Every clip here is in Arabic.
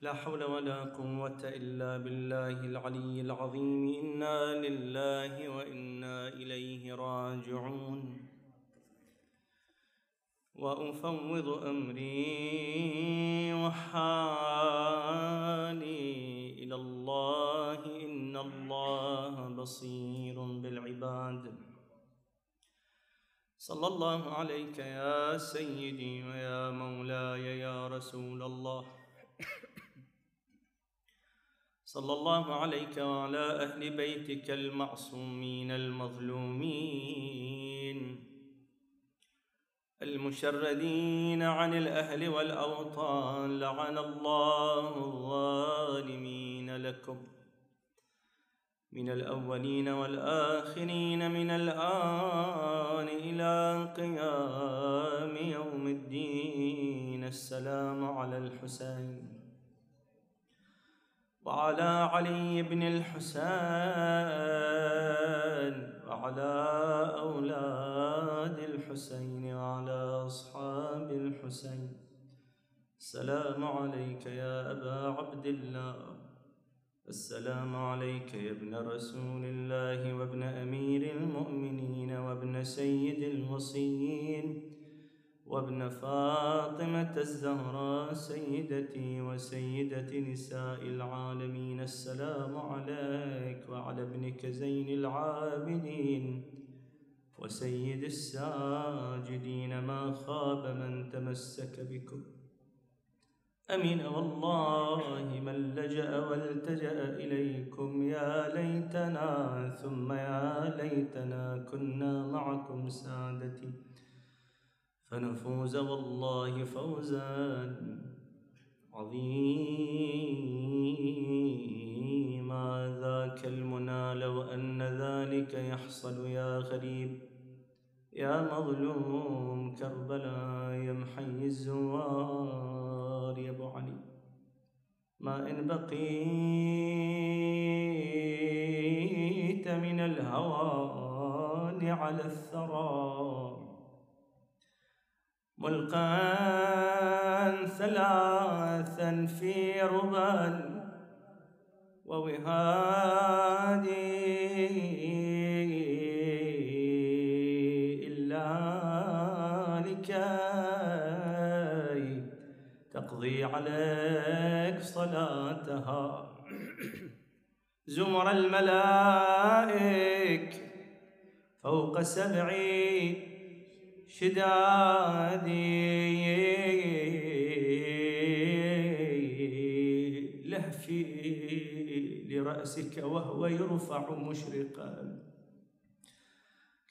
لا حول ولا قوة إلا بالله العلي العظيم. إنا لله وإنا إليه راجعون. وأفوض أمري وحالي إلى الله. إن الله بصير بالعباد. صلى الله عليك يا سيدي ويا مولاي يا رسول الله. صلى الله عليك وعلى أهل بيتك المعصومين المظلومين. المشردين عن الأهل والأوطان لعن الله الظالمين لكم. من الأولين والآخرين من الآن إلى قيام يوم الدين. السلام على الحسين. وعلى علي بن الحسين وعلى أولاد الحسين وعلى أصحاب الحسين. السلام عليك يا أبا عبد الله. السلام عليك يا ابن رسول الله وابن أمير المؤمنين وابن سيد الوصيين وابن فاطمة الزهراء سيدتي وسيدة نساء العالمين السلام عليك وعلى ابنك زين العابدين. وسيد الساجدين ما خاب من تمسك بكم. أمين والله من لجأ والتجأ إليكم يا ليتنا ثم يا ليتنا كنا معكم سادتي. فنفوز والله فوزا. عظيما ذاك المنى لو أن ذلك يحصل يا غريب. يا مظلوم كربلاء يا محي الزوار يا أبو علي. ما إن بقيت من الهوان على الثرى. ملقا ثلاثا في ربا ووهادي إلا لكي تقضي عليك صلاتها. زمر الملائك فوق سبعين شدادي. لهفي لرأسك وهو يرفع مشرقا.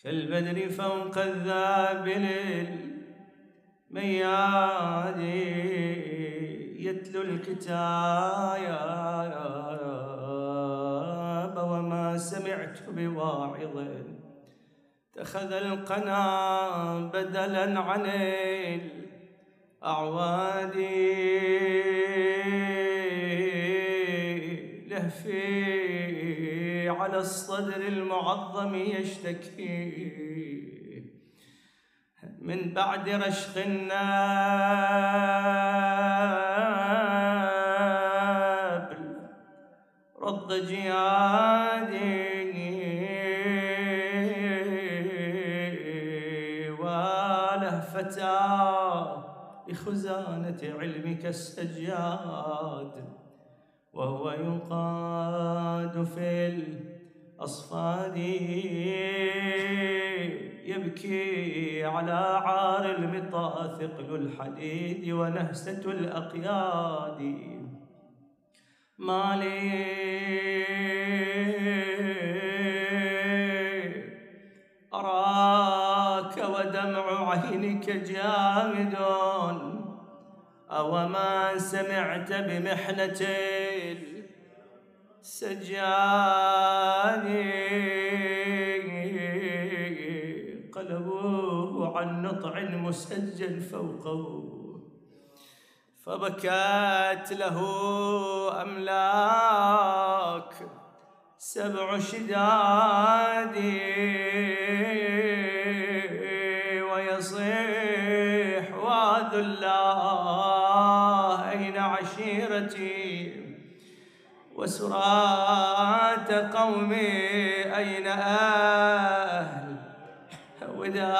كالبدر فوق الذابل المياد يتلو الكتاب وما سمعت بواعظ اتخذ القنا بدلا عن الأعواد لهفي على الصدر المعظم يشتكي. من بعد رشق النابل رد جيادي. بخزانة علمك السجاد وهو يقاد في الأصفاد. يبكي على عار المطى ثقل الحديد ونهسة الأقياد. مالي أراك ودمع عينك جامد. أو ما سمعت بمحنة السجان قلبوه عن نطع مسجل فوقه فبكت له أملاك سبع شداد ويصيح واذ الله عشيرتي وسرات قومي أين أهل وداني؟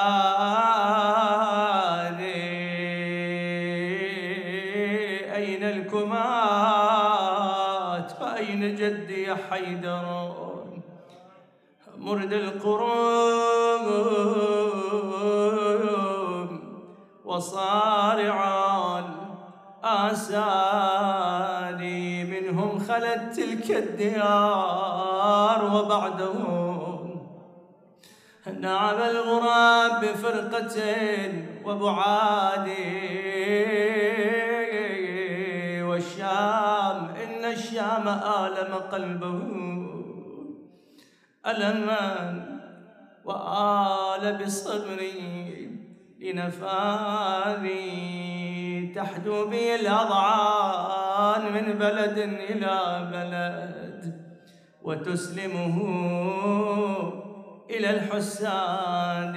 أين الكمات؟ أين جدي حيدر؟ مرد القروم وصارعا آساني منهم خلت تلك الديار وبعدهم نعم الغراب بفرقة وبعادي والشام إن الشام آلم قلبه ألما وآل بصبري لنفاذي تحدو بي الأضعان من بلد إلى بلد وتسلمه إلى الحساد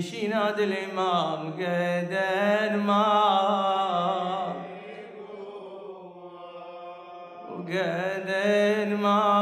شناد الإمام قدن ما وقدن ما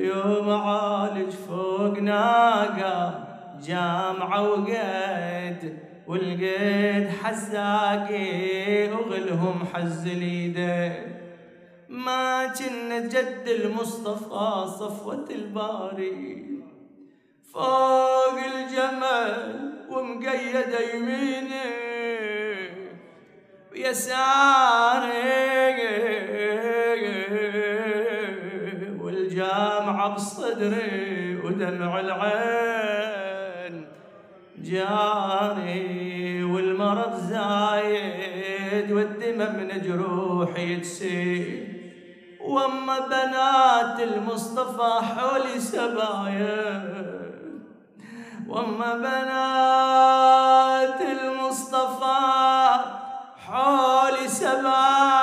واليوم عالج فوق ناقة جامعة وقيد والقيد حزاقي وغلهم حز اليدين. ما كنا جد المصطفى صفوة الباري. فوق الجمل ومقيد يميني ويساري والجامعة بصدري ودمع العين. جاري والمرض زايد والدمى من جروحي تسيل. وأما بنات المصطفى حولي سبايا وأما بنات المصطفى حولي سبايا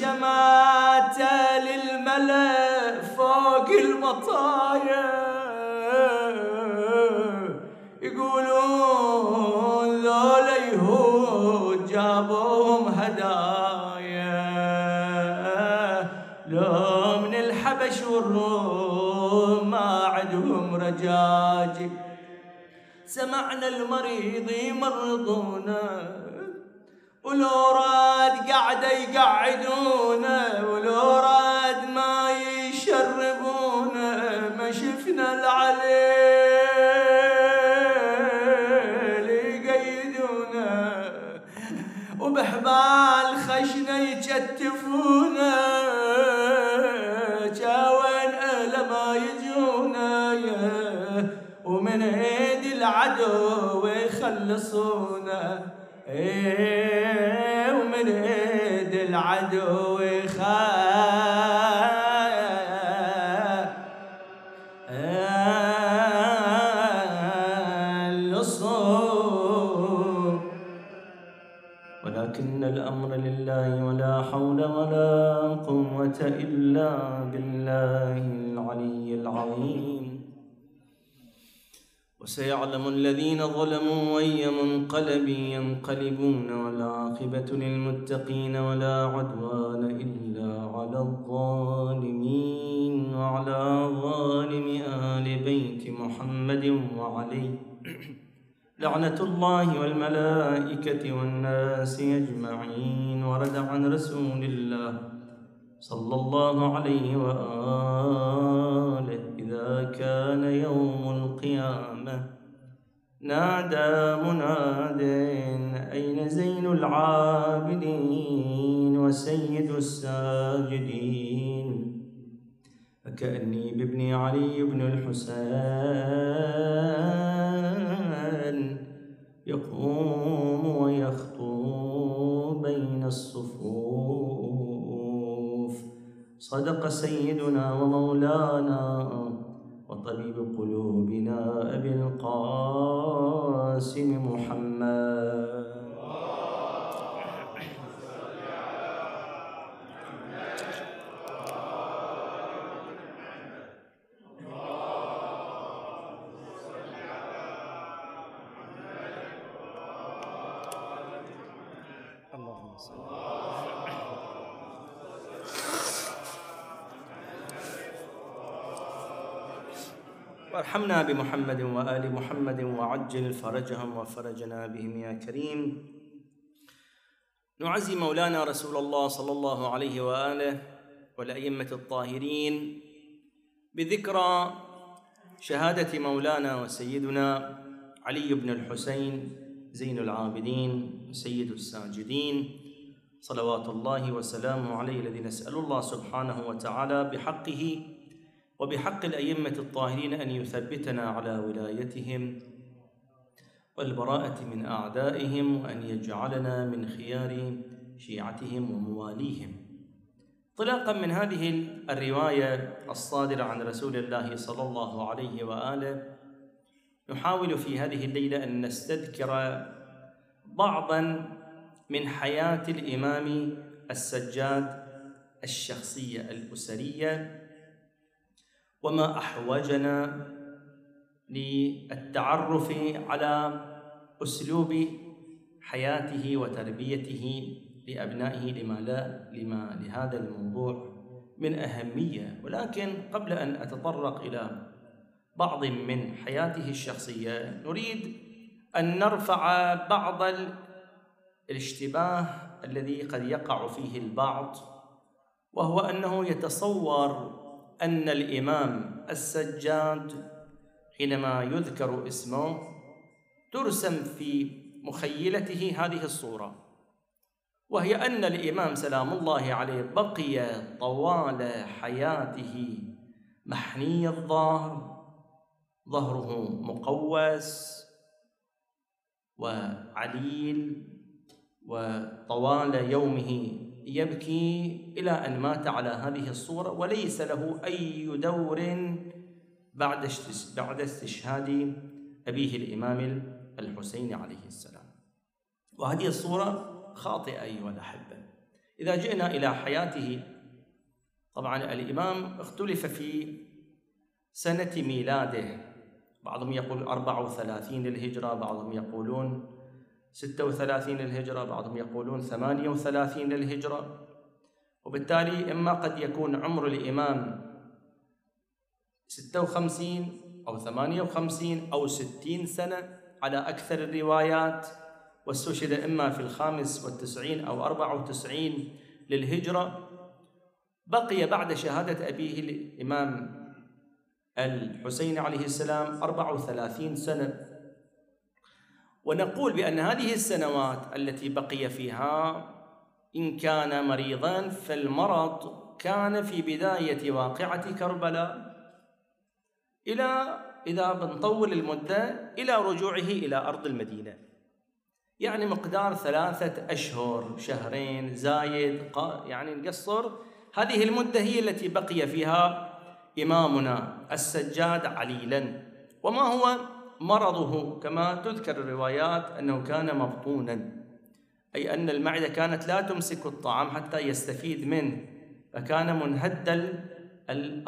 فرجة وشماتة للملأ فوق المطايا. يقولون ذولا يهود جابوهم هدايا. لو من الحبش والروم ما عندهم رجاجي سمعنا المريض يمرضونه. ولو راد قاعدة يقعدونه ولو راد ما يشربونه ما شفنا العليل يقيدونه. وبحبال خشنة يكتفونه جاوين أهله ما يجونا ومن ايد العدو يخلصونا ومن إيد العدو يخلصون ولكن الأمر لله ولا حول ولا قوة إلا وسيعلم الذين ظلموا أي منقلب ينقلبون والعاقبة للمتقين ولا عدوان إلا على الظالمين وعلى ظالم آل بيت محمد وعليه. لعنة الله والملائكة والناس أجمعين. ورد عن رسول الله صلى الله عليه وآله إذا كان يوم القيامة. نادى مناد أين زين العابدين وسيد الساجدين؟ فكأني بابن علي بن الحسين يقوم ويخطو بين الصفوف. صدق سيدنا ومولانا وطبيب قلوبنا أبي القاسم. محمد. وارحمنا بمحمد وآل محمد وعجل فرجهم وفرجنا بهم يا كريم. نعزي مولانا رسول الله صلى الله عليه وآله والأئمة الطاهرين بذكرى شهادة مولانا وسيدنا علي بن الحسين زين العابدين سيد الساجدين. صلوات الله وسلامه عليه الذي نسأل الله سبحانه وتعالى بحقه وبحق الأئمة الطاهرين أن يثبتنا على ولايتهم والبراءة من أعدائهم وأن يجعلنا من خيار شيعتهم ومواليهم. انطلاقا من هذه الرواية الصادرة عن رسول الله صلى الله عليه وآله نحاول في هذه الليلة أن نستذكر بعضا من حياة الإمام السجاد الشخصية الأسرية وما أحوجنا للتعرف على أسلوب حياته وتربيته لأبنائه لما لا لما لهذا الموضوع من أهمية. ولكن قبل أن أتطرق إلى بعض من حياته الشخصية نريد أن نرفع بعض الاشتباه الذي قد يقع فيه البعض وهو أنه يتصور أن الإمام السجاد حينما يذكر اسمه ترسم في مخيلته هذه الصورة وهي أن الإمام سلام الله عليه بقي طوال حياته محني الظهر ظهره مقوس وعليل وطوال يومه يبكي إلى أن مات على هذه الصورة وليس له أي دور بعد بعد استشهاد أبيه الإمام الحسين عليه السلام. وهذه الصورة خاطئة أيها الأحبة. إذا جئنا إلى حياته طبعا الإمام اختلف في سنة ميلاده. بعضهم يقول 34 للهجرة بعضهم يقولون 36 للهجرة بعضهم يقولون 38 للهجرة. وبالتالي إما قد يكون عمر الإمام 56 أو 58 أو 60 سنة على أكثر الروايات واستشهد إما في الخامس والتسعين أو أربعة وتسعين للهجرة. بقي بعد شهادة أبيه الإمام الحسين عليه السلام أربع وثلاثين سنة. ونقول بأن هذه السنوات التي بقي فيها إن كان مريضا فالمرض كان في بداية واقعة كربلاء إلى إذا بنطول المدة إلى رجوعه إلى أرض المدينة. يعني مقدار ثلاثة أشهر شهرين زايد يعني نقصر. هذه المدة هي التي بقي فيها إمامنا السجاد عليلا. وما هو مرضه كما تذكر الروايات أنه كان مبطونا. أي أن المعدة كانت لا تمسك الطعام حتى يستفيد منه فكان منهد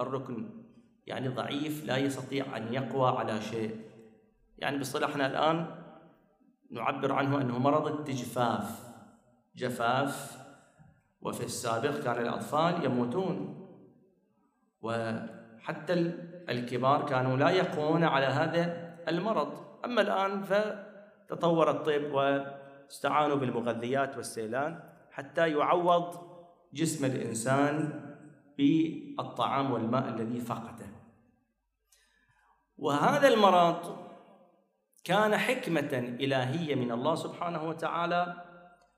الركن. يعني ضعيف لا يستطيع أن يقوى على شيء. يعني بصلاحنا الآن نعبر عنه أنه مرض التجفاف. جفاف وفي السابق كان الأطفال يموتون. وحتى الكبار كانوا لا يقوون على هذا المرض. أما الآن فتطور الطب واستعانوا بالمغذيات والسيلان حتى يعوض جسم الإنسان بالطعام والماء الذي فقده وهذا المرض كان حكمة إلهية من الله سبحانه وتعالى.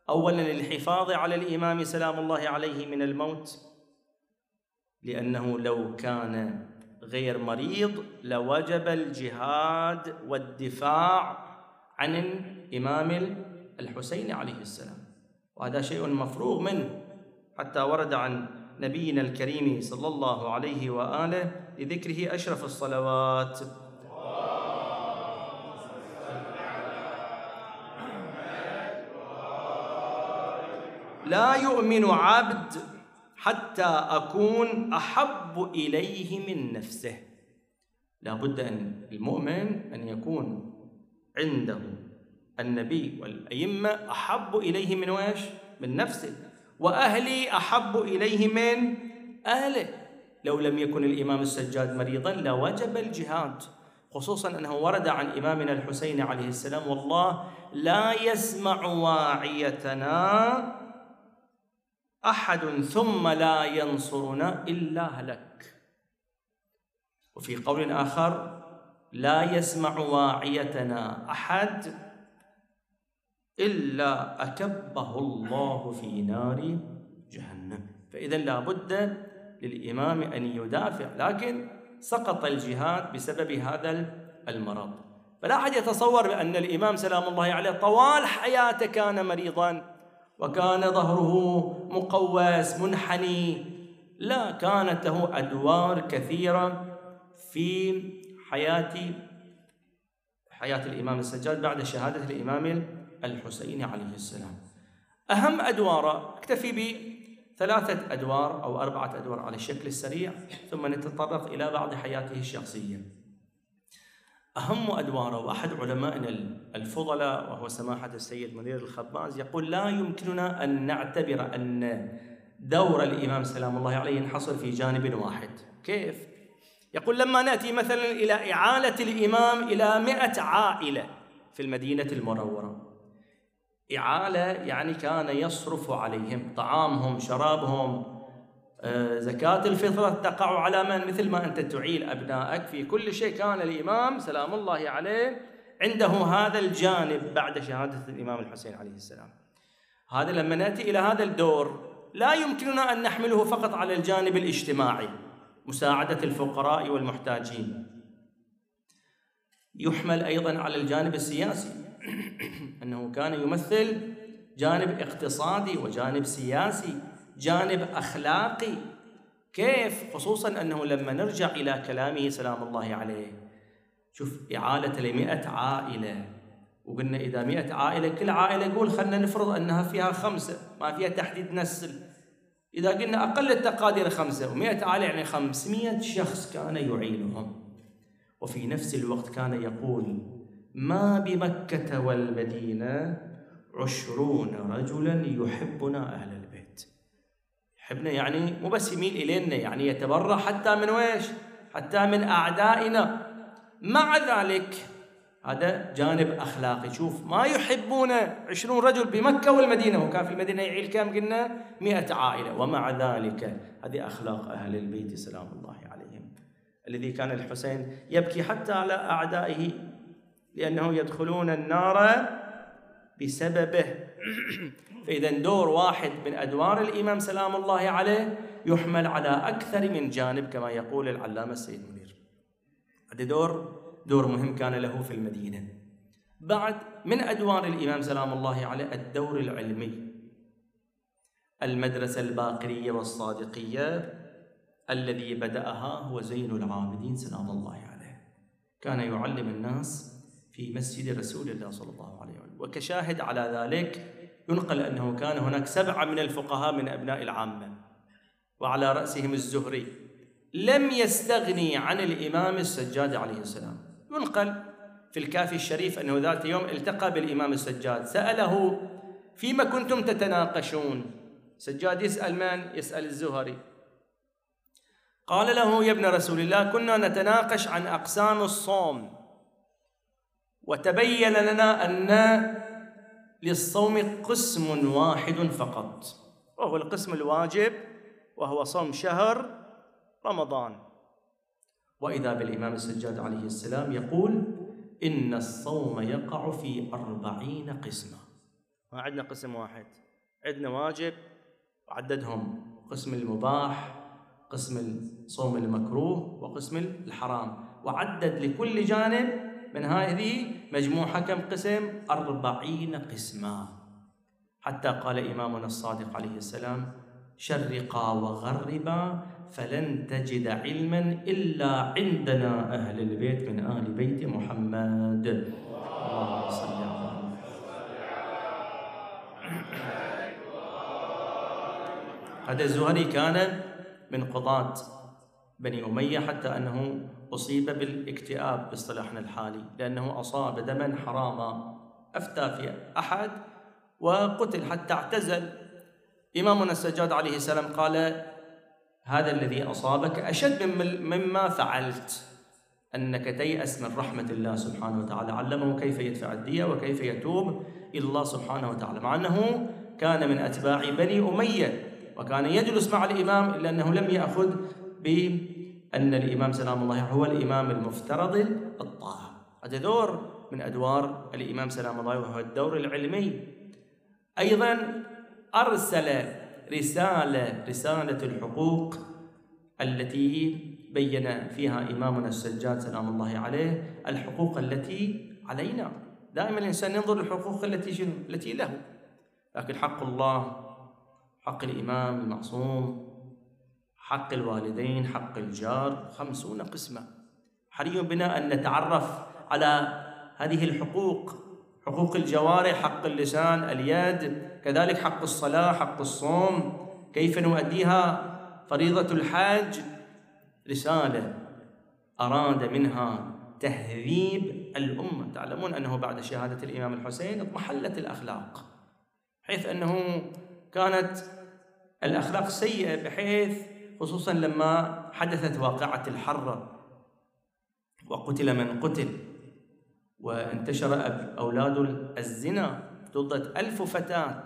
أولا للحفاظ على الإمام سلام الله عليه من الموت لأنه لو كان غير مريض لوجب الجهاد والدفاع عن الإمام الحسين عليه السلام. وهذا شيء مفروغ منه حتى ورد عن نبينا الكريم صلى الله عليه وآله لذكره أشرف الصلوات. لا يؤمن عبد حتى أكون أحب إليه من نفسه. لا بد أن المؤمن أن يكون عنده النبي والأئمة أحب إليه من ويش؟ من نفسه. وأهلي أحب إليه من أهله. لو لم يكن الإمام السجاد مريضا لوجب الجهاد خصوصا أنه ورد عن إمامنا الحسين عليه السلام والله لا يسمع واعيتنا أحد ثم لا ينصرنا إلا هلك. وفي قول آخر لا يسمع واعيتنا أحد إلا أكبه الله في نار جهنم. فإذا لا بد للإمام أن يدافع لكن سقط الجهاد بسبب هذا المرض. فلا أحد يتصور بأن الإمام سلام الله عليه طوال حياته كان مريضا. وكان ظهره مقوس منحني. لا كانت له أدوار كثيرة في حياة حياة الإمام السجاد بعد شهادة الإمام الحسين عليه السلام. أهم أدواره اكتفي بثلاثة أدوار أو أربعة أدوار على الشكل السريع ثم نتطرق إلى بعض حياته الشخصية. أهم أدواره وأحد علمائنا الفضلاء وهو سماحة السيد منير الخباز يقول لا يمكننا أن نعتبر أن دور الإمام سلام الله عليه ينحصر في جانب واحد كيف؟ يقول لما نأتي مثلا إلى إعالة الإمام إلى مئة عائلة في المدينة المنورة إعالة يعني كان يصرف عليهم طعامهم شرابهم زكاة الفطرة تقع على من؟ مثل ما أنت تعيل أبنائك في كل شيء. كان الإمام سلام الله عليه عنده هذا الجانب بعد شهادة الإمام الحسين عليه السلام. هذا لما نأتي إلى هذا الدور لا يمكننا أن نحمله فقط على الجانب الاجتماعي مساعدة الفقراء والمحتاجين. يحمل أيضا على الجانب السياسي. أنه كان يمثل جانب اقتصادي وجانب سياسي. جانب أخلاقي. كيف؟ خصوصا أنه لما نرجع إلى كلامه سلام الله عليه. شوف إعالة لمئة عائلة. وقلنا إذا مئة عائلة كل عائلة يقول خلنا نفرض أنها فيها خمسة ما فيها تحديد نسل. إذا قلنا أقل التقادير خمسة ومئة عائلة يعني خمسمائة شخص كان يعينهم. وفي نفس الوقت كان يقول ما بمكة والمدينة عشرون رجلا يحبنا البيت. يحبنا يعني مو بس يميل إلينا يعني يتبرع حتى من ويش؟ حتى من أعدائنا. مع ذلك هذا جانب أخلاقي. شوف ما يحبون عشرون رجل بمكة والمدينة. وكان في المدينة يعيل كم قلنا؟ مئة عائلة. ومع ذلك هذه أخلاق أهل البيت سلام الله عليهم. الذي كان الحسين يبكي حتى على أعدائه لأنه يدخلون النار بسببه. فإذا دور واحد من أدوار الإمام سلام الله عليه يحمل على أكثر من جانب كما يقول العلامة السيد منير. هذا دور دور مهم كان له في المدينة. بعد من أدوار الإمام سلام الله عليه الدور العلمي. المدرسة الباقرية والصادقية الذي بدأها هو زين العابدين سلام الله عليه. كان يعلم الناس في مسجد رسول الله صلى الله عليه وسلم. وكشاهد على ذلك ينقل أنه كان هناك سبعة من الفقهاء من أبناء العامة وعلى رأسهم الزهري. لم يستغني عن الإمام السجاد عليه السلام. ينقل في الكافي الشريف أنه ذات يوم التقى بالإمام السجاد سأله فيما كنتم تتناقشون؟ سجاد يسأل من؟ يسأل الزهري. قال له يا ابن رسول الله كنا نتناقش عن أقسام الصوم وتبين لنا أن للصوم قسم واحد فقط. وهو القسم الواجب وهو صوم شهر رمضان. وإذا بالإمام السجاد عليه السلام يقول إن الصوم يقع في أربعين قسمة. ما عندنا قسم واحد. عندنا واجب وعددهم قسم المباح قسم الصوم المكروه وقسم الحرام. وعدد لكل جانب من هذه مجموعة كم قسم؟ أربعين قسما حتى قال إمامنا الصادق عليه السلام شرقا وغربا فلن تجد علما إلا عندنا أهل البيت من آل بيت محمد. هذا الزهري كان من قضاة بني أمية حتى أنه أصيب بالاكتئاب باصطلاحنا الحالي لأنه أصاب دما حراما. أفتى في أحد وقتل حتى اعتزل. إمامنا السجاد عليه السلام قال هذا الذي أصابك أشد مما فعلت. أنك تيأس من رحمة الله سبحانه وتعالى. علمه كيف يدفع الدية وكيف يتوب إلى الله سبحانه وتعالى. مع أنه كان من أتباع بني أمية وكان يجلس مع الإمام إلا أنه لم يأخذ بأن الإمام سلام الله هو الإمام المفترض الطاعة هذا دور من أدوار الإمام سلام الله وهو الدور العلمي. أيضا أرسل رسالة رسالة الحقوق التي بين فيها إمامنا السجاد سلام الله عليه الحقوق التي علينا. دائما الإنسان ينظر للحقوق التي شنو؟ التي له. لكن حق الله حق الإمام المعصوم حق الوالدين حق الجار خمسون قسمة. حري بنا أن نتعرف على هذه الحقوق حقوق الجوارح حق اللسان اليد كذلك حق الصلاة حق الصوم. كيف نؤديها؟ فريضة الحاج رسالة أراد منها تهذيب الأمة. تعلمون أنه بعد شهادة الإمام الحسين اضمحلت الأخلاق حيث أنه كانت الأخلاق سيئة بحيث خصوصا لما حدثت واقعة الحرة وقتل من قتل وانتشر أولاد الزنا ضد ألف فتاة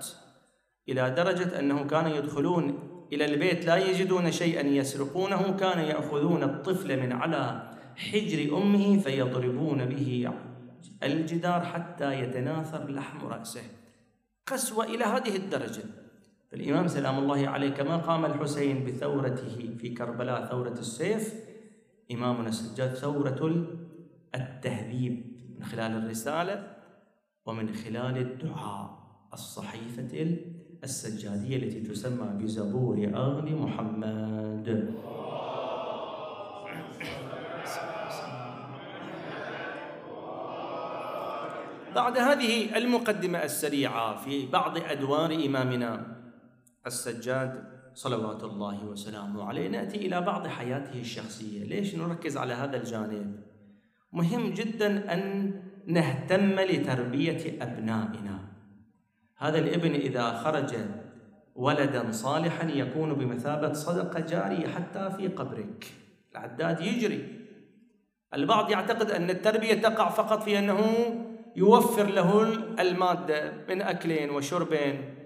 إلى درجة أنه كانوا يدخلون إلى البيت لا يجدون شيئا يسرقونه كان يأخذون الطفل من على حجر أمه فيضربون به الجدار حتى يتناثر لحم رأسه. قسوة إلى هذه الدرجة. فالإمام سلام الله عليه كما قام الحسين بثورته في كربلاء ثورة السيف إمامنا السجاد ثورة التهذيب من خلال الرسالة ومن خلال الدعاء الصحيفة السجادية التي تسمى بزبور آل محمد. بعد هذه المقدمة السريعة في بعض أدوار إمامنا السجاد صلوات الله وسلامه عليه نأتي إلى بعض حياته الشخصية، ليش نركز على هذا الجانب؟ مهم جدا أن نهتم لتربية أبنائنا. هذا الابن إذا خرج ولدا صالحا يكون بمثابة صدقة جارية حتى في قبرك. العداد يجري. البعض يعتقد أن التربية تقع فقط في أنه يوفر له المادة من اكل وشرب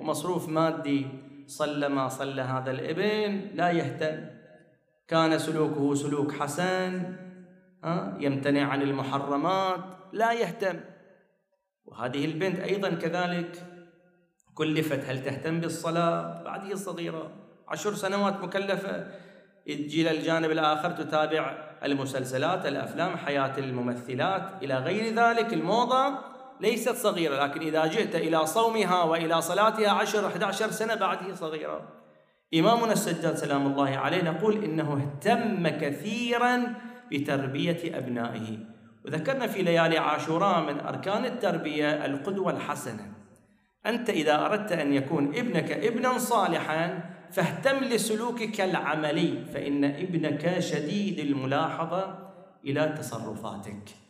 ومصروف مادي صلى ما صلى هذا الإبن لا يهتم. كان سلوكه سلوك حسن يمتنع عن المحرمات لا يهتم. وهذه البنت أيضا كذلك كلفت. هل تهتم بالصلاة؟ بعد هي صغيرة عشر سنوات مكلفة. تجي للجانب الآخر تتابع المسلسلات الأفلام حياة الممثلات إلى غير ذلك الموضة. ليست صغيرة لكن إذا جئت إلى صومها وإلى صلاتها عشر 11 سنة بعد هي صغيرة. إمامنا السجاد سلام الله عليه نقول إنه اهتم كثيرا بتربية أبنائه. وذكرنا في ليالي عاشوراء من أركان التربية القدوة الحسنة. أنت إذا أردت أن يكون ابنك ابنا صالحا فاهتم لسلوكك العملي فإن ابنك شديد الملاحظة إلى تصرفاتك.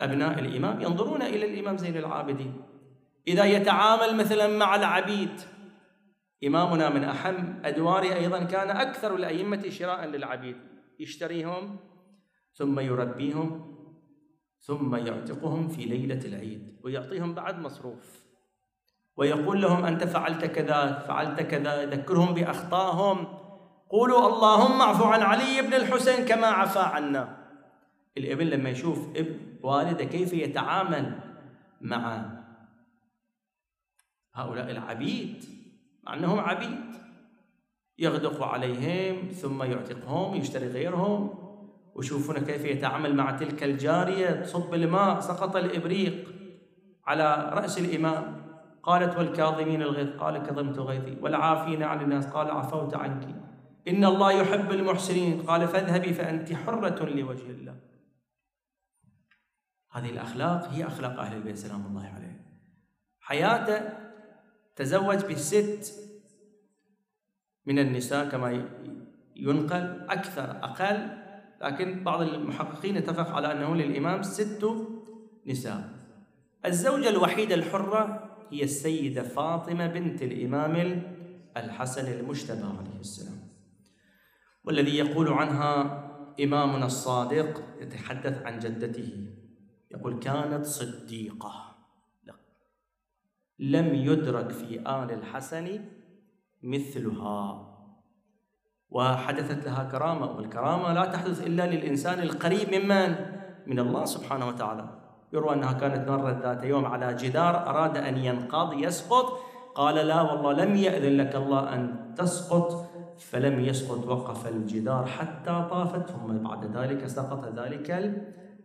أبناء الإمام ينظرون إلى الإمام زين العابدين. إذا يتعامل مثلا مع العبيد إمامنا من أهم أدواره أيضا كان أكثر الأئمة شراء للعبيد. يشتريهم ثم يربيهم ثم يعتقهم في ليلة العيد ويعطيهم بعد مصروف. ويقول لهم أنت فعلت كذا فعلت كذا يذكرهم بأخطائهم قولوا اللهم اعف عن علي بن الحسين كما عفا عنا. الابن لما يشوف ابن والده كيف يتعامل مع هؤلاء العبيد مع أنهم عبيد يغدق عليهم ثم يعتقهم يشتري غيرهم ويشوفون كيف يتعامل مع تلك الجارية تصب الماء سقط الإبريق على رأس الإمام. قالت والكاظمين الغيظ. قال كظمت غيظي. والعافين عن الناس. قال عفوت عنك. إن الله يحب المحسنين. قال فاذهبي فأنت حرة لوجه الله. هذه الأخلاق هي أخلاق أهل البيت سلام الله عليه. حياته تزوج بست من النساء كما ينقل أكثر أقل لكن بعض المحققين اتفق على أنه للإمام ست نساء. الزوجة الوحيدة الحرة هي السيدة فاطمة بنت الإمام الحسن المجتبى عليه السلام. والذي يقول عنها إمامنا الصادق يتحدث عن جدته. يقول كانت صديقة. لم يدرك في آل الحسن مثلها. وحدثت لها كرامة والكرامة لا تحدث إلا للإنسان القريب ممن؟ من الله سبحانه وتعالى. يروى أنها كانت مرت ذات يوم على جدار أراد أن ينقض يسقط. قال لا والله لم يأذن لك الله أن تسقط. فلم يسقط وقف الجدار حتى طافت. ثم بعد ذلك سقط ذلك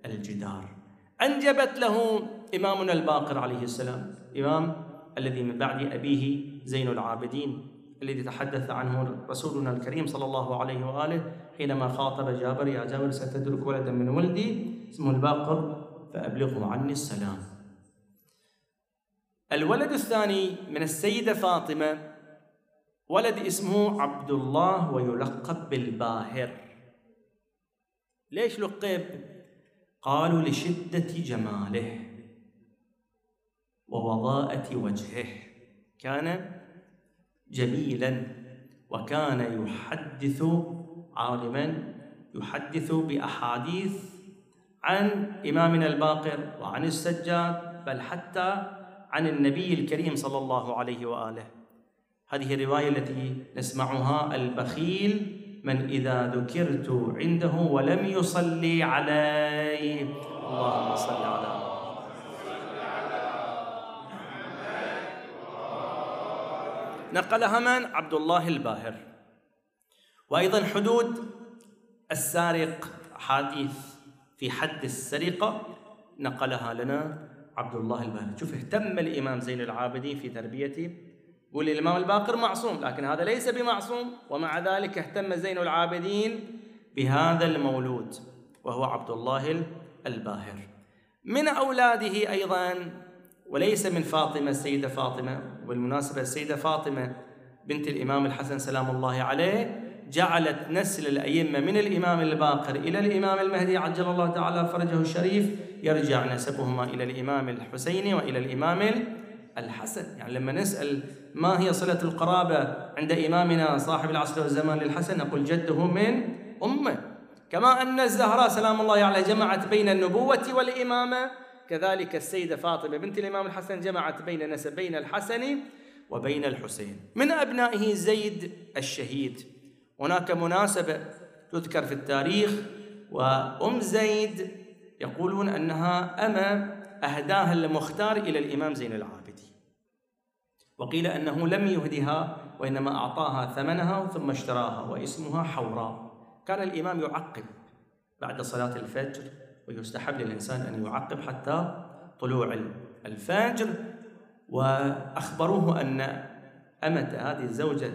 الجدار. أنجبت له إمامنا الباقر عليه السلام إمام الذي من بعد أبيه زين العابدين الذي تحدث عنه رسولنا الكريم صلى الله عليه وآله حينما خاطب جابر يا جابر ستدرك ولدا من ولدي؟ اسمه الباقر فأبلغه عني السلام. الولد الثاني من السيدة فاطمة ولد اسمه عبد الله ويلقب بالباهر. ليش لقب؟ قالوا لشدة جماله ووضاءة وجهه. كان جميلا وكان يحدث عالما يحدث بأحاديث عن إمامنا الباقر وعن السجاد بل حتى عن النبي الكريم صلى الله عليه وآله. هذه الرواية التي نسمعها البخيل من إذا ذكرت عنده ولم يصلي علي اللهم صل على نقلها من؟ عبد الله الباهر. وأيضا حدود السارق حديث في حد السرقة نقلها لنا عبد الله الباهر. شوف اهتم الإمام زين العابدين في تربيته. يقول الإمام الباقر معصوم لكن هذا ليس بمعصوم ومع ذلك اهتم زين العابدين بهذا المولود وهو عبد الله الباهر. من أولاده أيضا وليس من فاطمة السيدة فاطمة وبالمناسبة السيدة فاطمة بنت الإمام الحسن سلام الله عليه جعلت نسل الأئمة من الإمام الباقر إلى الإمام المهدي عجل الله تعالى فرجه الشريف يرجع نسبهما إلى الإمام الحسين وإلى الإمام الحسن. يعني لما نسأل ما هي صلة القرابة عند إمامنا صاحب العصر والزمان للحسن نقول جده من أمه. كما أن الزهراء سلام الله عليها جمعت بين النبوة والإمامة. كذلك السيدة فاطمة بنت الإمام الحسن جمعت بين نسبين الحسن وبين الحسين. من أبنائه زيد الشهيد. هناك مناسبة تذكر في التاريخ وأم زيد يقولون أنها أما أهداها المختار إلى الإمام زين العابدين وقيل أنه لم يهدها وإنما أعطاها ثمنها ثم اشتراها واسمها حوراء كان الإمام يعقب بعد صلاة الفجر ويستحب للإنسان أن يعقب حتى طلوع الفجر. وأخبروه أن أمة هذه الزوجة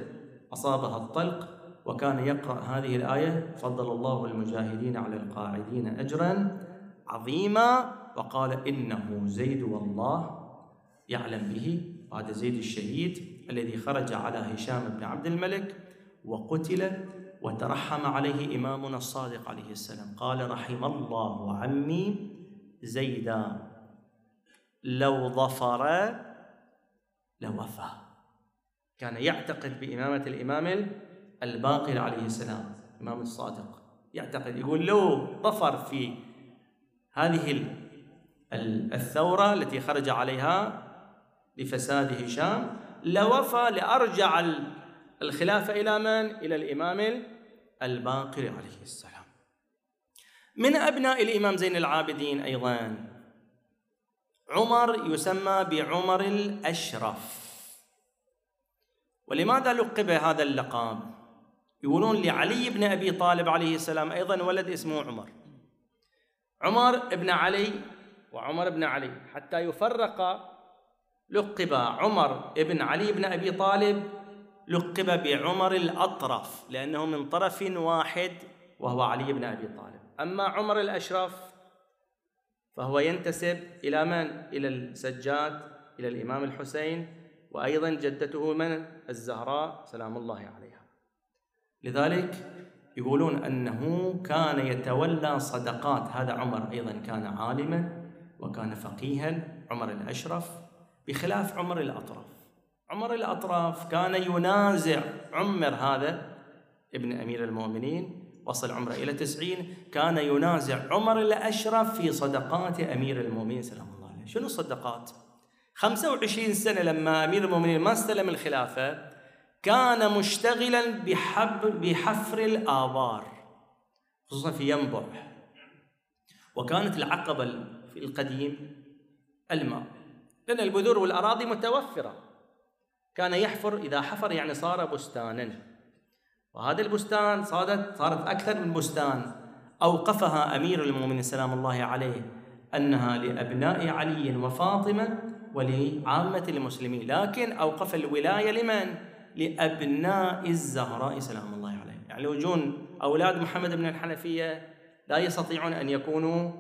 أصابها الطلق وكان يقرأ هذه الآية فضل الله المجاهدين على القاعدين أجرا عظيما وقال إنه زيد والله يعلم به هذا زيد الشهيد الذي خرج على هشام بن عبد الملك وقتل وترحم عليه إمامنا الصادق عليه السلام. قال رحم الله عمي زيدا. لو ظفر لوفى. كان يعتقد بإمامة الإمام الباقر عليه السلام الإمام الصادق. يعتقد يقول لو ظفر في هذه الثورة التي خرج عليها لفساد هشام لوفى لأرجع الخلافة إلى من؟ إلى الإمام الباقر عليه السلام من أبناء الإمام زين العابدين أيضا عمر يسمى بعمر الأشرف ولماذا لقب هذا اللقب؟ يقولون لعلي بن أبي طالب عليه السلام أيضا ولد اسمه عمر عمر بن علي وعمر بن علي حتى يفرق لقب عمر بن علي بن أبي طالب لقب بعمر الأطرف لأنه من طرف واحد وهو علي بن أبي طالب. أما عمر الأشرف فهو ينتسب إلى من؟ إلى السجاد إلى الإمام الحسين وأيضا جدته من؟ الزهراء سلام الله عليها. لذلك يقولون أنه كان يتولى صدقات. هذا عمر أيضا كان عالما وكان فقيها عمر الأشرف. بخلاف عمر الأطراف. عمر الأطراف كان ينازع عمر هذا ابن أمير المؤمنين وصل عمره إلى تسعين كان ينازع عمر الأشرف في صدقات أمير المؤمنين سلام الله عليه. شنو الصدقات؟ 25 سنة لما أمير المؤمنين ما استلم الخلافة كان مشتغلا بحب بحفر الآبار خصوصا في ينبع وكانت العقبة في القديم الماء. لأن البذور والأراضي متوفرة. كان يحفر إذا حفر يعني صار بستانا. وهذا البستان صارت صارت أكثر من بستان. أوقفها أمير المؤمنين سلام الله عليه أنها لأبناء علي وفاطمة ولعامة المسلمين. لكن أوقف الولاية لمن؟ لأبناء الزهراء سلام الله عليه. يعني لو يجون أولاد محمد بن الحنفية لا يستطيعون أن يكونوا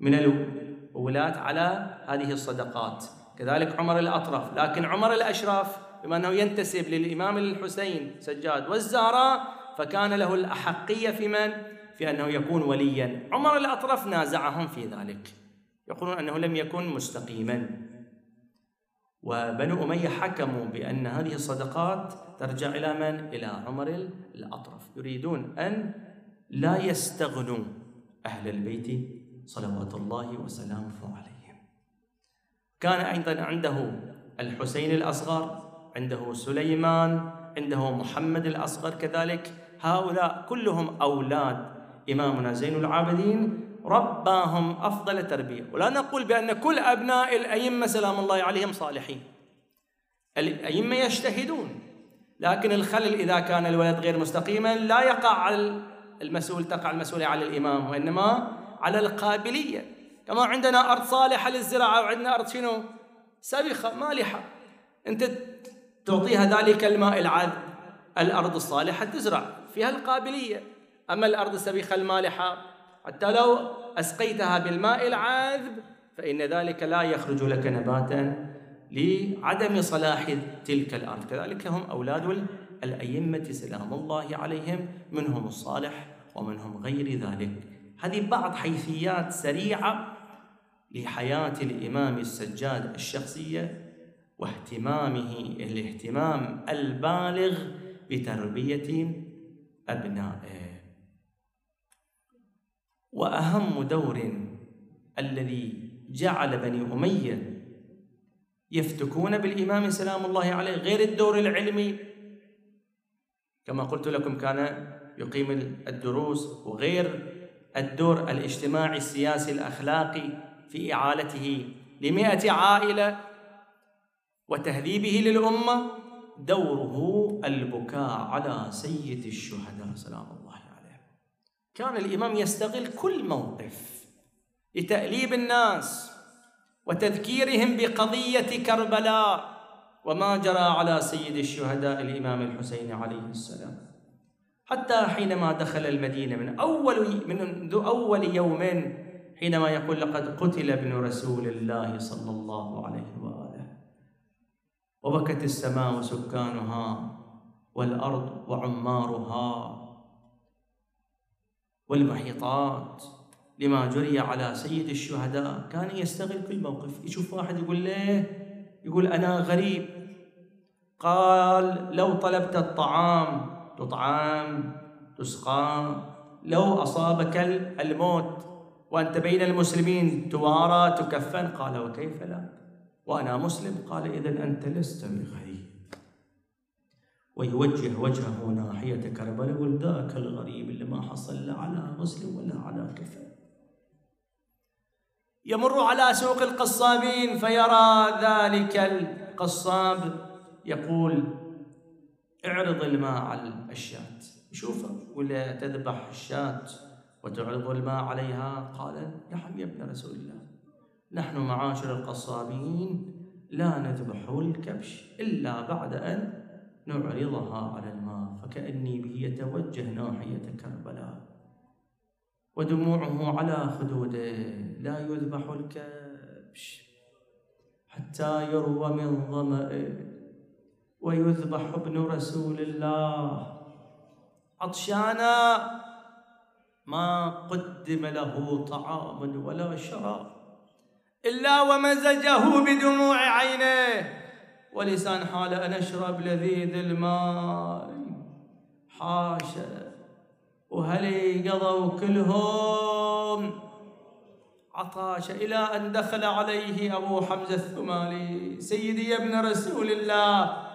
من الولاة على هذه الصدقات. كذلك عمر الأطرف لكن عمر الأشرف بما أنه ينتسب للإمام الحسين سجاد والزهراء فكان له الأحقية في من؟ في أنه يكون وليا. عمر الأطرف نازعهم في ذلك. يقولون أنه لم يكن مستقيما. وبنو أمية حكموا بأن هذه الصدقات ترجع إلى من؟ إلى عمر الأطرف يريدون أن لا يستغنوا أهل البيت صلوات الله وسلامه عليه. كان أيضا عنده الحسين الأصغر عنده سليمان عنده محمد الأصغر كذلك. هؤلاء كلهم أولاد إمامنا زين العابدين. رباهم أفضل تربية. ولا نقول بأن كل أبناء الأئمة سلام الله عليهم صالحين. الأئمة يجتهدون. لكن الخلل إذا كان الولد غير مستقيما لا يقع على المسؤول تقع المسؤولية على الإمام وإنما على القابلية. كما عندنا أرض صالحة للزراعة وعندنا أرض شنو؟ سبخة مالحة. أنت تعطيها ذلك الماء العذب. الأرض الصالحة تزرع فيها القابلية. أما الأرض السبيخة المالحة حتى لو أسقيتها بالماء العذب فإن ذلك لا يخرج لك نباتا لعدم صلاح تلك الأرض. كذلك هم أولاد الأئمة سلام الله عليهم منهم الصالح ومنهم غير ذلك. هذه بعض حيثيات سريعة لحياة الإمام السجاد الشخصية واهتمامه الاهتمام البالغ بتربية أبنائه. وأهم دور الذي جعل بني أمية يفتكون بالإمام سلام الله عليه غير الدور العلمي كما قلت لكم كان يقيم الدروس وغير الدور الاجتماعي السياسي الأخلاقي. في إعالته لمئة عائلة وتهذيبه للأمة دوره البكاء على سيد الشهداء سلام الله عليه. كان الإمام يستغل كل موقف لتأليب الناس وتذكيرهم بقضية كربلاء وما جرى على سيد الشهداء الإمام الحسين عليه السلام. حتى حينما دخل المدينة من أول منذ أول يوم حينما يقول لقد قتل ابن رسول الله صلى الله عليه وآله. وبكت السماء وسكانها والأرض وعمارها والمحيطات لما جري على سيد الشهداء. كان يستغل كل موقف. يشوف واحد يقول له يقول أنا غريب. قال لو طلبت الطعام تطعام تسقى. لو أصابك الموت وأنت بين المسلمين توارى تكفن؟ قال وكيف لا؟ وأنا مسلم؟ قال إذا أنت لست بغريب. ويوجه وجهه ناحية كربلاء يقول ذاك الغريب اللي ما حصل على مسلم ولا على كفن. يمر على سوق القصابين فيرى ذلك القصاب يقول اعرض الماء على الشاة. يشوفه ولا تذبح الشاة. وتعرض الماء عليها. قال نعم يا ابن رسول الله نحن معاشر القصابين لا نذبح الكبش إلا بعد أن نعرضها على الماء فكأني به يتوجه ناحية كربلاء ودموعه على خدوده لا يذبح الكبش حتى يروى من ظمئه ويذبح ابن رسول الله. عطشانا! ما قدم له طعام ولا شراب إلا ومزجه بدموع عينيه ولسان حال أن أشرب لذيذ الماء. حاشا. وهل قضوا كلهم؟ عطاش. إلى أن دخل عليه أبو حمزة الثمالي. سيدي يا ابن رسول الله.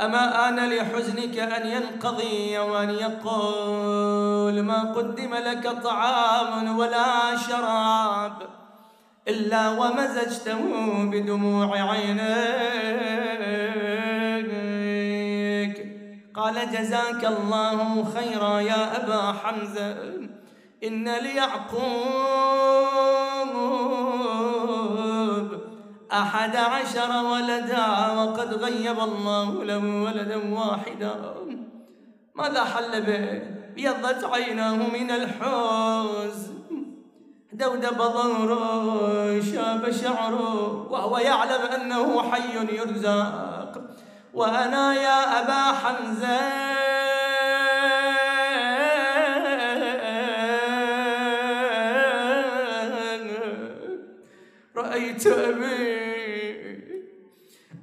أما آن لحزنك أن ينقضي وأن يقول ما قدم لك طعام ولا شراب إلا ومزجته بدموع عينيك. قال جزاك الله خيرا يا أبا حمزة إن ليعقوب أحد عشر ولدا وقد غيب الله له ولدا واحدا. ماذا حل به؟ بيضت عيناه من الحزن. دودب ظهره شاب شعره وهو يعلم أنه حي يرزق وأنا يا أبا حمزة. رأيت أبي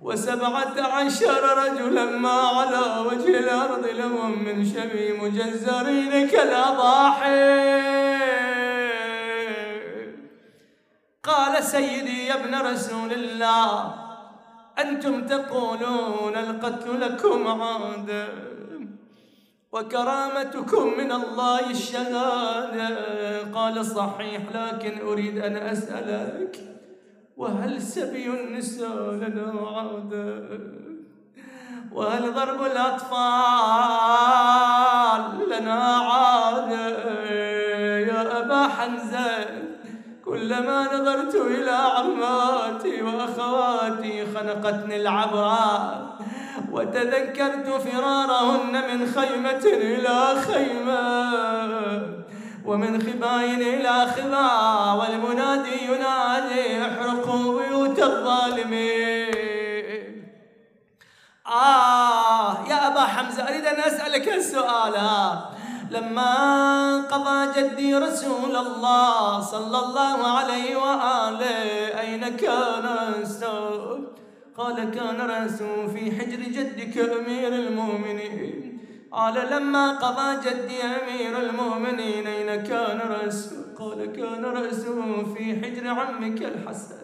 وسبعة عشر رجلا ما على وجه الأرض لهم من شبي مجزرين كالأضاحي. قال سيدي يا ابن رسول الله أنتم تقولون القتل لكم عادة وكرامتكم من الله الشهادة. قال صحيح لكن أريد أن أسألك وهل سبي النساء لنا عادة وهل ضرب الأطفال لنا عادة يا أبا حمزة كلما نظرت إلى عماتي وأخواتي خنقتني العبرات وتذكرت فرارهن من خيمة إلى خيمة. ومن خباء إلى خباء والمنادي ينادي احرقوا بيوت الظالمين. آه يا أبا حمزة أريد أن أسألك السؤال. لما قضى جدي رسول الله صلى الله عليه وآله أين كان رأسه قال كان رأسه في حجر جدك أمير المؤمنين. قال لما قضى جدي أمير المؤمنين أين كان رأسه؟ قال كان رأسه في حجر عمك الحسن.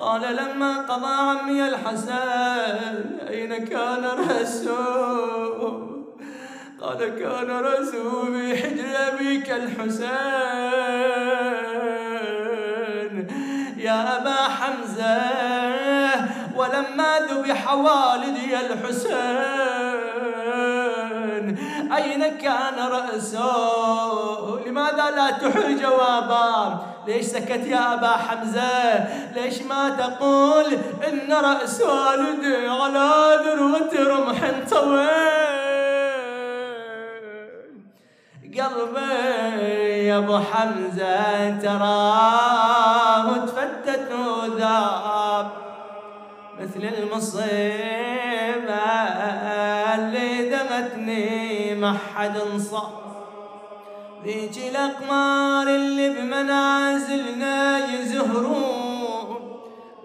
قال لما قضى عمي الحسن أين كان رأسه؟ قال كان رأسه في حجر أبيك الحسين يا أبا حمزة ولما ذبح والدي الحسين أين كان رأسه؟ لماذا لا تحر جوابا ليش سكت يا أبا حمزة؟ ليش ما تقول إن رأس والدي على ذروة رمح طويل؟ قلبي يا أبو حمزة تراه تفتت وذاب مثل المصيبة اللي دمتني. حد انصاب ذيك الأقمار اللي بمنازلنا يزهرون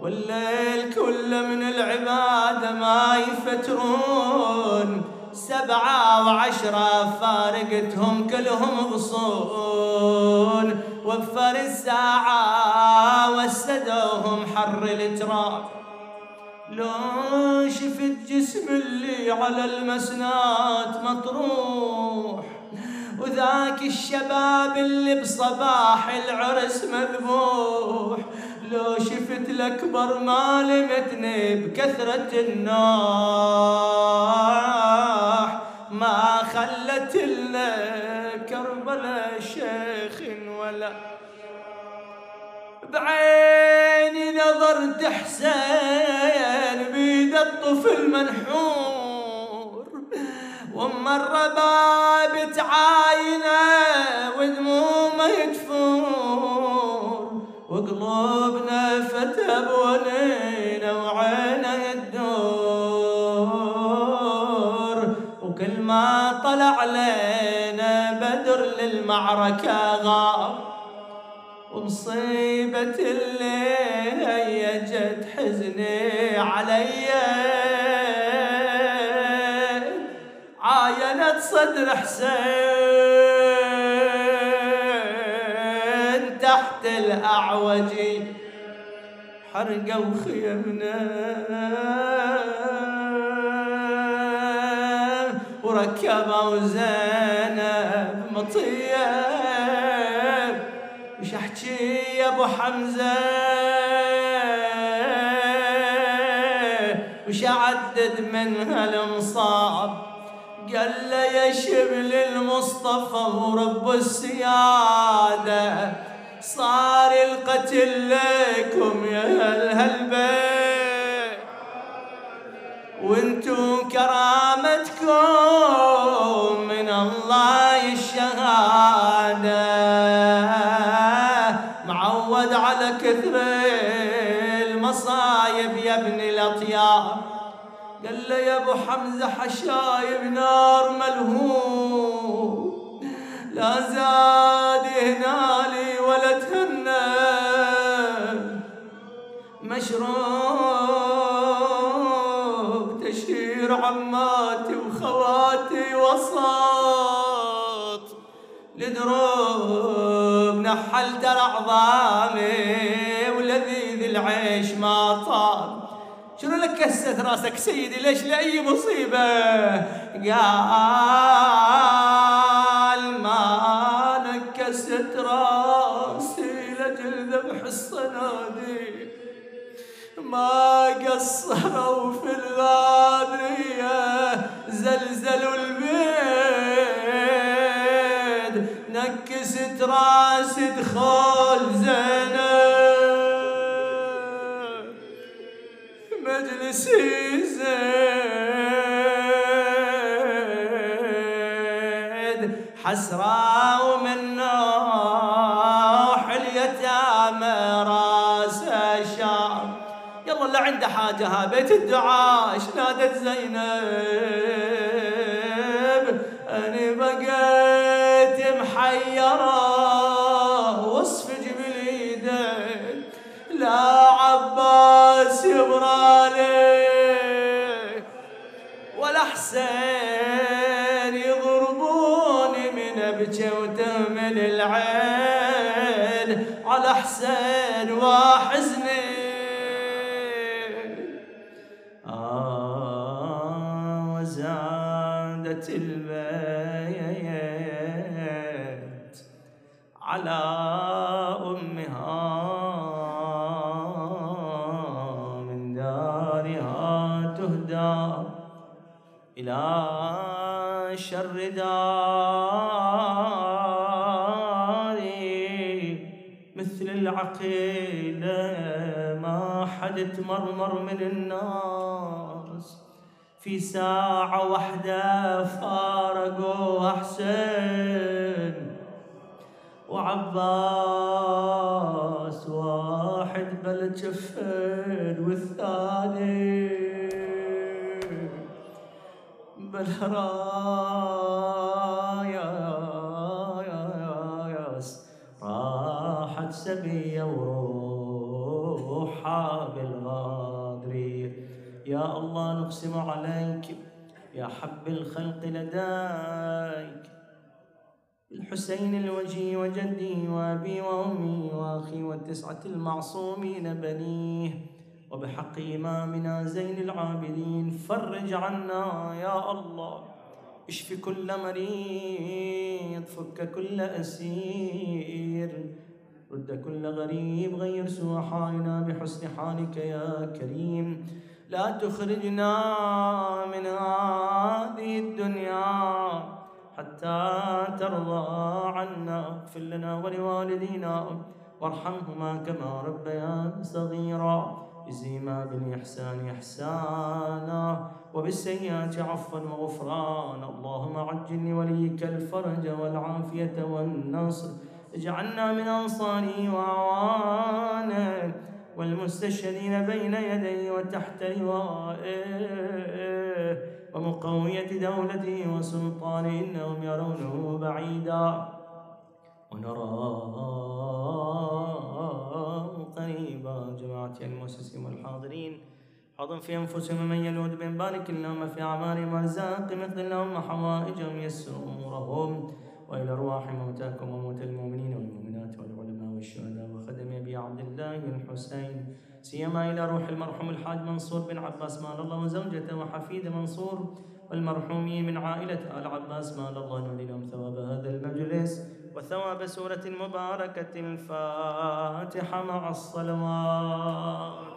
والليل كله من العباده ما يفترون. سبعة وعشرة فارقتهم كلهم غصون. وفر الساعة وسدوهم حر التراب. لو شفت جسم اللي على المسنات مطروح. وذاك الشباب اللي بصباح العرس مذبوح. لو شفت الأكبر ما لمتني بكثرة النوح ما خلت لنا كربلاء شيخ ولا بعيني نظرت حسين بيد الطفل منحور. وام الرباب تعاينة ودمومه يدفور وقلوبنا فتى بونينا وعينا يدور وكل ما طلع علينا بدر للمعركة غاب ومصيبة اللي هيجت حزني علي. عاينت صدر حسين تحت الأعوج. حرقوا خيمنا وركبوا زينب مطيب أبو حمزة. وش اعدد من هالمصاب قال له يا شبل المصطفى ورب السيادة صار القتل لكم يا أهل هالبيت. وانتو كرامتكم من الله الشهادة. معود على كثر المصايب يا ابن الأطياب قال له يا أبو حمزة حشايب نار ملهوب. لا زاد هنالي ولا تهنى مشروب تشير عماتي وخواتي وسط لدروب نحلت العظامي ولذيذ العيش ما طال. شنو لك كست راسك سيدي؟ ليش لأي مصيبة؟ قال ما نكست راسي لجل ذبح الصناديق. ما قصروا في الغادرية زلزلوا البيت. نكست راس دخول زينب. مجلسي زيد حسرة ومن نوح اليتامى راس شام. يلا اللي عنده حاجة بيت الدعاء نادت زينب؟ أنا بقيت محيرة وصف جبل لا عباس يبرالي ولا حسين يضربوني من ابكي وتمن العين. على حسين تمرمر من الناس في ساعة واحدة فارقوا حسين وعباس واحد بل جفين والثاني بالراياس راحت سبية وروحها بالغادرية يا الله نقسم عليك يا حب الخلق لديك. الحسين الوجي وجدي وأبي وأمي وأخي والتسعة المعصومين بنيه. وبحق إمامنا زين العابدين فرج عنا يا الله. اشف كل مريض فك كل أسير. رد كل غريب غير سوء حالنا بحسن حالك يا كريم. لا تخرجنا من هذه الدنيا حتى ترضى عنا. اغفر لنا ولوالدينا وارحمهما كما ربيان صغيرا. اجزيما بالإحسان إحسانا وبالسيئات عفوا وغفرانا. اللهم عجل لوليك الفرج والعافية والنصر اجعلنا من أنصاره وأعوانه والمستشهدين بين يديه وتحت لوائه ومقوية دولته وسلطانه إنهم يرونه بعيدا ونراه قريبا. جماعة المؤسسين والحاضرين حاضن في أنفسهم من يلود بين بارك اللهم في أعمالهم وارزاقهم اقض اللهم حوائجهم يسر أمورهم. وإلى أرواح موتاكم وموتى المؤمنين والمؤمنات والعلماء والشهداء وخدم أبي عبد الله الحسين سيما إلى روح المرحوم الحاج منصور بن عباس مال الله وزوجته وحفيد منصور والمرحومين من عائلة آل عباس مال الله نولي لهم ثواب هذا المجلس وثواب سورة المباركة الفاتحة مع الصلوات.